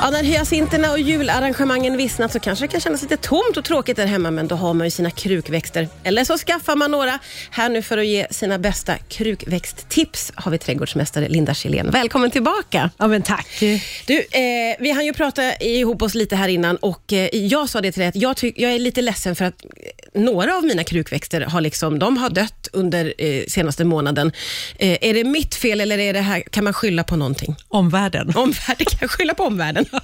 Ja, när hyacinterna och jularrangemangen vissnat så kanske det kan kännas lite tomt och tråkigt där hemma, men då har man ju sina krukväxter. Eller så skaffar man några. Här nu för att ge sina bästa krukväxttips har vi trädgårdsmästare Linda Kjellén. Välkommen tillbaka. Ja, men tack. Du, eh, vi hann ju prata ihop oss lite här innan och eh, jag sa det till dig att jag, jag är lite ledsen för att eh, några av mina krukväxter har, liksom, de har dött under eh, senaste månaden. Eh, är det mitt fel eller är det här, kan man skylla på någonting? Omvärlden. Omvärlden, kan skylla på omvärlden?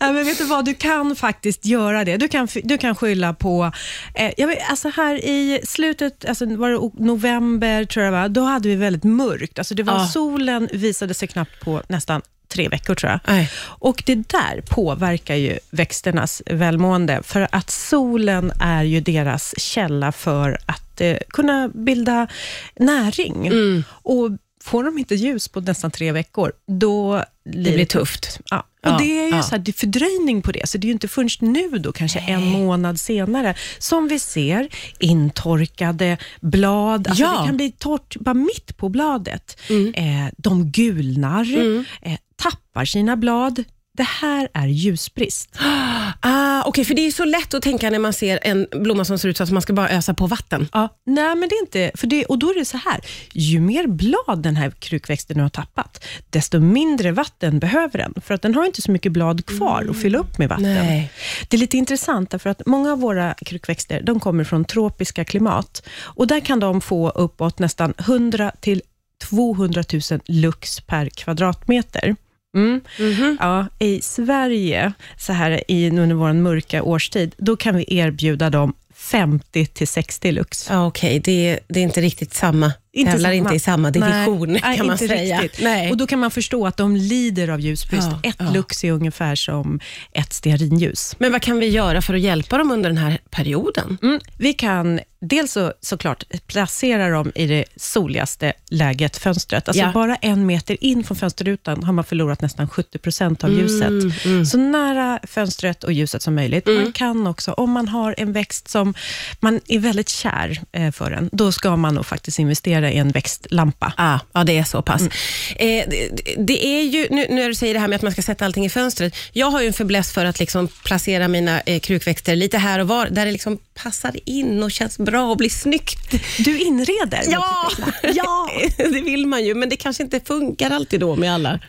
Ja, men vet du vad, du kan faktiskt göra det. Du kan, du kan skylla på, eh, jag vet, alltså här i slutet, alltså var det november tror jag, va? då hade vi väldigt mörkt. Alltså det var, Ja. Solen visade sig knappt på nästan tre veckor tror jag. Nej. Och det där påverkar ju växternas välmående, för att solen är ju deras källa för att eh, kunna bilda näring. Mm. Och får de inte ljus på nästan tre veckor, då Det blir tufft. Ja. Och Ja, Det är ju ja. så här, det är fördröjning på det, så det är ju inte först nu, då, kanske en månad senare, som vi ser intorkade blad. Alltså Ja. Det kan bli torrt bara mitt på bladet. Mm. Eh, de gulnar, eh, tappar sina blad. Det här är ljusbrist. Ah, Okej, för det är så lätt att tänka när man ser en blomma som ser ut så att man ska bara ösa på vatten. Ja, nej, men det är inte... För det, och då är det så här, ju mer blad den här krukväxten har tappat, desto mindre vatten behöver den, för att den har inte så mycket blad kvar att fylla upp med vatten. Nej. Det är lite intressant, därför att många av våra krukväxter de kommer från tropiska klimat, och där kan de få uppåt nästan 100 till 200 000 lux per kvadratmeter. Mm. Ja, I Sverige, så här i, under vår mörka årstid, då kan vi erbjuda dem 50 till 60 lux. Ja, Okej, det, det är inte riktigt samma. Inte Tävlar samma. inte i samma division Nej, kan nej, man säga. Riktigt. Nej. Och Då kan man förstå att de lider av ljusbrist. Ja, ett ja. lux är ungefär som ett stearinljus. Men vad kan vi göra för att hjälpa dem under den här perioden? Mm. Vi kan dels så, såklart placera dem i det soligaste läget, fönstret. Alltså Ja. bara en meter in från fönsterrutan har man förlorat nästan 70 procent av ljuset. Mm, Så nära fönstret och ljuset som möjligt. Man kan också, om man har en växt som man är väldigt kär eh, för den, då ska man nog faktiskt investera i en växtlampa. Ah, ja, det är så pass. Mm. Eh, det, det är ju, nu nu när du säger det här med att man ska sätta allting i fönstret. Jag har ju en fäbless för att liksom placera mina eh, krukväxter lite här och var, där det liksom passar in och känns bra och blir snyggt. Du inreder? Ja, ja, det vill man ju, men det kanske inte funkar alltid då med alla.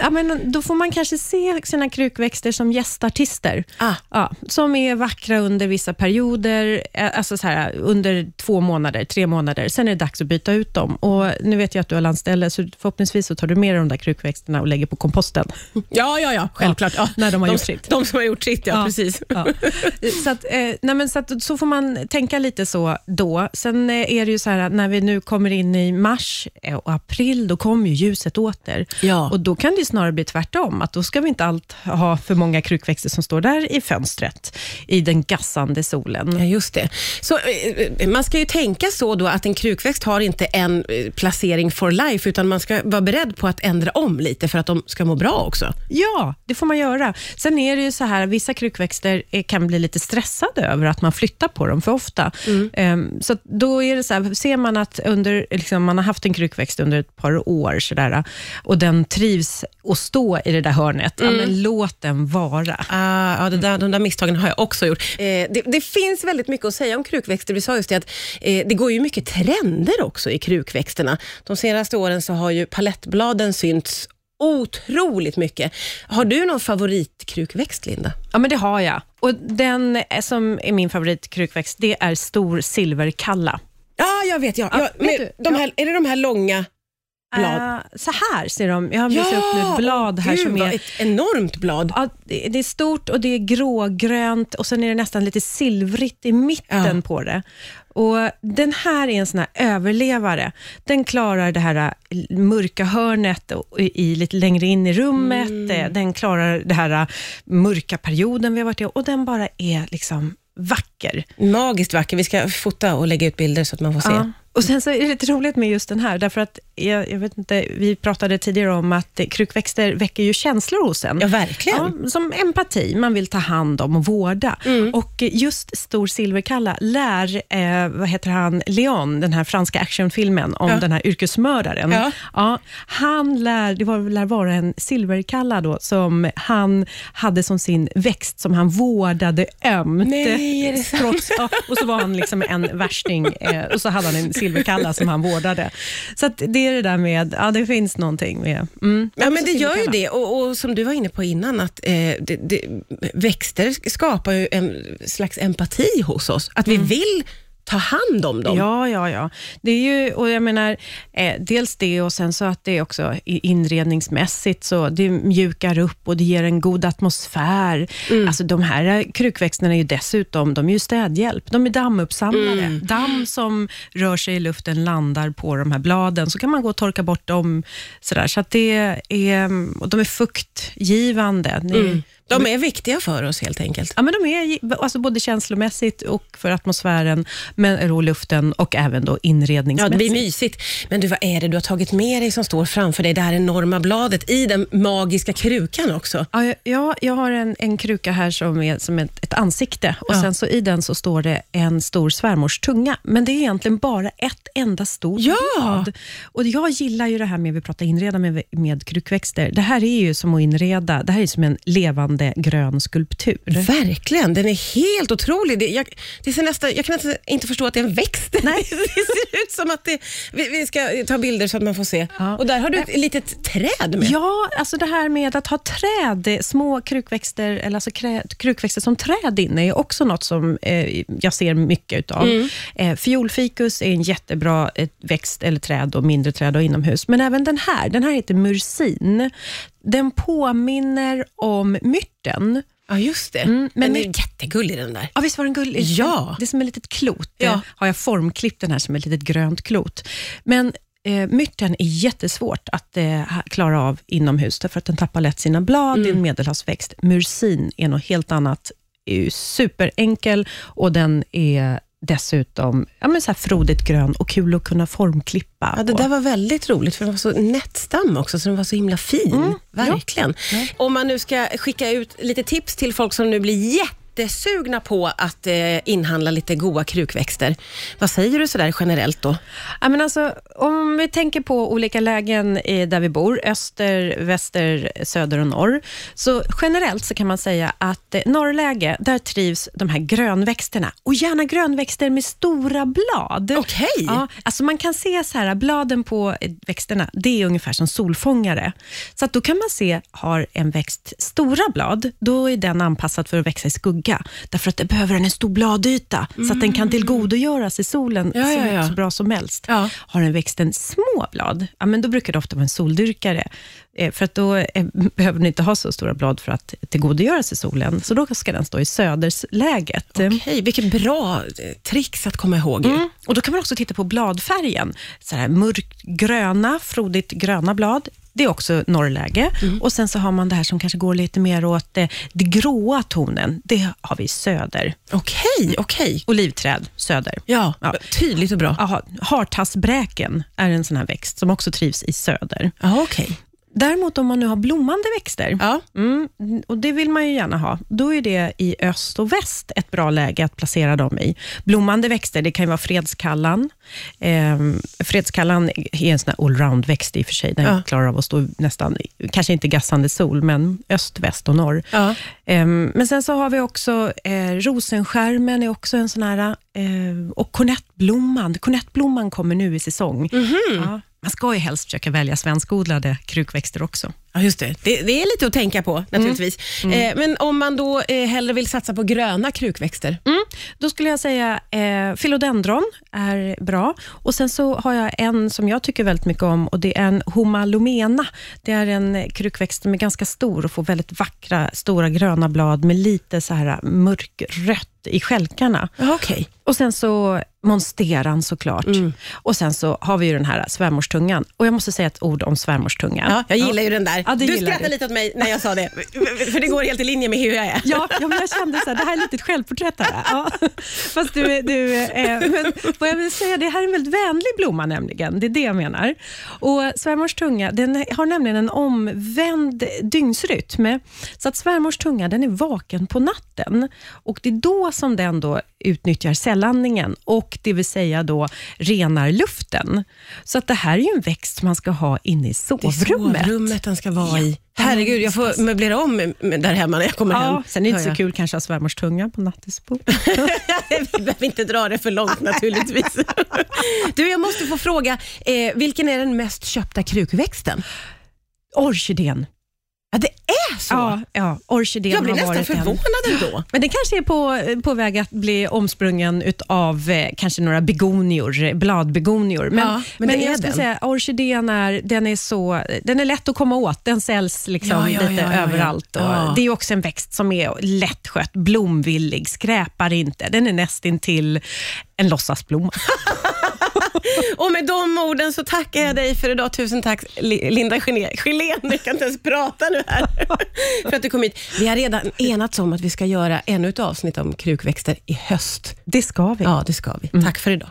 Ja, men då får man kanske se sina krukväxter som gästartister. Ah. Ja, som är vackra under vissa perioder, eh, alltså så här, under två månader, tre månader. Sen är det dags att byta ut dem. Och Nu vet jag att du har landställe, så förhoppningsvis så tar du med dig de där krukväxterna och lägger på komposten. Ja, ja, ja, självklart. Ja. när de har de, gjort sitt. De som har gjort sitt, ja, Ja. precis. Ja. Så, att, eh, nej men så, att, så får man tänka lite så då. Sen eh, är det ju så här när vi nu kommer in i mars och april, då kommer ju ljuset åter. Ja. Och Då kan det ju snarare bli tvärtom, att då ska vi inte allt ha för många krukväxter som står där i fönstret, i den gassande solen. Ja, just det. Så, eh, man ska ju tänka så då att en krukväxt har inte en eh, placering for life, utan man ska vara beredd på att ändra om lite för att de ska må bra också. Ja, det får man göra. Sen är det ju så här, vissa krukväxter eh, kan bli lite stressade över att man flyttar på dem för ofta. Ehm, så då är det så här, ser man att under, liksom, man har haft en krukväxt under ett par år så där, och den trivs att stå i det där hörnet, ja, men låt den vara. Ah, ja, det där, de där misstagen har jag också gjort. Eh, det, det finns väldigt mycket att säga om krukväxter. Vi sa just det att eh, det går ju mycket trender också i krukväxterna. De senaste åren så har ju palettbladen synts otroligt mycket. Har du någon favoritkrukväxt, Linda? Ja, men det har jag. Och Den som är min favoritkrukväxt, det är stor silverkalla. Ja, jag vet. Ja. Ja, ja, vet men du, de här, Är det de här långa blad? Eh, så här ser de. Jag har visat upp nu blad här gud, som är ett enormt blad. Ja, det det är stort och det är grågrönt och sen är det nästan lite silvrigt i mitten Ja. på det. Och Den här är en sån överlevare. Den klarar det här äh, mörka hörnet i, lite längre in i rummet. Mm. Eh, Den klarar det här mörka perioden vi har varit i och den bara är liksom vacker. Magiskt vacker. Vi ska fota och lägga ut bilder så att man får se. Och Sen så är det lite roligt med just den här, därför att jag, jag vet inte, vi pratade tidigare om att krukväxter väcker ju känslor hos en. Ja, verkligen. Ja, som empati, man vill ta hand om och vårda. Mm. Och just Stor silverkalla lär, eh, vad heter han, Leon, den här franska actionfilmen om Ja. den här yrkesmördaren. Ja. Ja, han lär, det var, lär vara en silverkalla då, som han hade som sin växt som han vårdade ömt. Nej, är det sant? Trots, och så var han liksom en värsting eh, och så hade han en silverkalla som han vårdade. Så det är det där med, ja det finns någonting med... Mm, Ja, men det gör ju silverkalla. det. Och, och som du var inne på innan, att eh, det, det, växter skapar ju en slags empati hos oss. Att vi vill ta hand om dem. Ja, ja, ja. Det är ju, och jag menar, eh, dels det och sen så att det också inredningsmässigt, så det mjukar upp och det ger en god atmosfär. Mm. Alltså de här eh, krukväxterna är ju dessutom, de är ju städhjälp. De är dammuppsamlare. Mm. Damm som rör sig i luften landar på de här bladen, så kan man gå och torka bort dem. Sådär. Så att det är, och de är fuktgivande. Ni- Mm. De är viktiga för oss helt enkelt. Ja, men de är alltså både känslomässigt och för atmosfären, men och luften och även då Ja, inredningsmässigt. det blir mysigt. Men du, vad är det du har tagit med dig som står framför dig? Det här enorma bladet i den magiska krukan också. Ja, jag- ja, jag har en, en kruka här som är som ett, ett ansikte och Ja. sen så i den så står det en stor svärmors tunga, men det är egentligen bara ett enda stort Ja! blad. Och jag gillar ju det här med, vi pratar inreda med, med krukväxter, det här är ju som att inreda, det här är som en levande grön skulptur. Verkligen, den är helt otrolig. Det, jag, det ser nästan, jag kan inte, inte förstå att det är en växt. Nej. det ser ut som att det... Vi, vi ska ta bilder så att man får se. Ja. Och där har du ett litet träd med. Ja, alltså det här med att ha träd, små krukväxter, eller alltså krä, krukväxter som träd inne, är också något som eh, jag ser mycket utav. Mm. Eh, fiolfikus är en jättebra eh, växt, eller träd, och mindre träd och inomhus. Men även den här, den här heter mursin. Den påminner om myrten. Ja, just det. Mm, men den är jättegullig den där. Ja, visst var den gullig? Ja. Det är som ett litet klot. Ja. Eh, har jag formklippt den här som ett litet grönt klot. Men eh, myrten är jättesvårt att eh, klara av inomhus, därför att den tappar lätt sina blad. Det är en medelhavsväxt. Mursin är något helt annat. är superenkel och den är dessutom ja, men så här frodigt grön och kul att kunna formklippa. Ja, det där var väldigt roligt, för den var så nättstam också, så den var så himla fin. Mm, Verkligen. Om man nu ska skicka ut lite tips till folk som nu blir jättesugna på att eh, inhandla lite goda krukväxter. Vad säger du sådär generellt då? Ja, men alltså, om vi tänker på olika lägen i, där vi bor, öster, väster, söder och norr, så generellt så kan man säga att eh, norrläge, där trivs de här grönväxterna. Och gärna grönväxter med stora blad. Okej. Ja, alltså man kan se så här, bladen på eh, växterna, det är ungefär som solfångare. Så att då kan man se, har en växt stora blad, då är den anpassad för att växa i skugga. Därför att det behöver den en stor bladyta, så att den kan tillgodogöra sig solen Ja, ja, så, ja. så bra som helst. Har den växten små blad, ja, men då brukar det ofta vara en soldyrkare. Eh, för att då eh, behöver den inte ha så stora blad för att tillgodogöra sig solen. Så då ska den stå i södersläget. Okej, vilket bra eh, tricks att komma ihåg. Mm. Och Då kan man också titta på bladfärgen. Så här mörkgröna, frodigt gröna blad. Det är också norrläge. Mm. Och Sen så har man det här som kanske går lite mer åt eh, det gråa tonen. Det har vi söder. Okej, okej. Olivträd, söder. Ja, Ja. tydligt och bra. Aha, hartassbräken är en sån här växt som också trivs i söder. Ja, okej. Däremot om man nu har blommande växter, Ja. mm, och det vill man ju gärna ha, då är det i öst och väst ett bra läge att placera dem i. Blommande växter, det kan ju vara fredskallan. Eh, fredskallan är en sån här allround-växt i och för sig. Den Ja. klarar av att stå nästan, kanske inte gassande sol, men öst, väst och norr. Ja. Eh, men sen så har vi också eh, rosenskärmen, är också en sån här, eh, och kornettblomman. Kornettblomman kommer nu i säsong. Mhm. Ja, man ska ju helst försöka välja svenskodlade krukväxter också. Ja, just det. det. Det är lite att tänka på naturligtvis. Eh, men om man då eh, hellre vill satsa på gröna krukväxter? Mm. Då skulle jag säga eh, philodendron är bra. Och Sen så har jag en som jag tycker väldigt mycket om och det är en homalomena. Det är en krukväxt som är ganska stor och får väldigt vackra, stora gröna blad med lite så här mörkrött i skälkarna. Ja, okej. Och sen så monsteran såklart. Och sen så har vi ju den här svärmorstungan. Och jag måste säga ett ord om svärmorstungan. Ja, jag gillar ju den där. Ja, du skrattade du. lite åt mig när jag sa det, för det går helt i linje med hur jag är. Ja, ja men jag kände så här, det här är lite ett självporträtt. Här. Ja. Fast du, du, eh, men vad jag vill säga, det här är en väldigt vänlig blomma nämligen. Det är det jag menar. Och svärmors tunga den har nämligen en omvänd dygnsrytm. Så att svärmors tunga den är vaken på natten. Och Det är då som den då utnyttjar cellandningen och det vill säga då renar luften. Så att det här är en växt man ska ha inne i Det är sovrummet. sovrummet den ska vara i. Herregud, jag får möblera om där hemma när jag kommer hem. Ja, sen är det inte så kul kanske att ha svärmors tunga på nattduksbordet. Vi behöver inte dra det för långt naturligtvis. Du, jag måste få fråga, eh, vilken är den mest köpta krukväxten? Orkidén. Så? Ja, ja orkidén jag blir har nästan varit en- förvånad ändå. Men den kanske är på, på väg att bli omsprungen utav eh, kanske några begonior, eh, bladbegonior. Men, Ja, men det är jag skulle den. säga orkidén är, den är, så, den är lätt att komma åt. Den säljs liksom Ja, ja, lite ja, ja, ja. överallt. Och Ja. Det är också en växt som är lättskött, blomvillig, skräpar inte. Den är nästintill en låtsasblomma. Och med de orden så tackar jag dig för idag. Tusen tack Li- Linda Gelén. Jag kan inte ens prata nu här. för att du kom hit. Vi har redan enats om att vi ska göra ännu ett avsnitt om krukväxter i höst. Det ska vi. Ja, det ska vi. Tack för idag.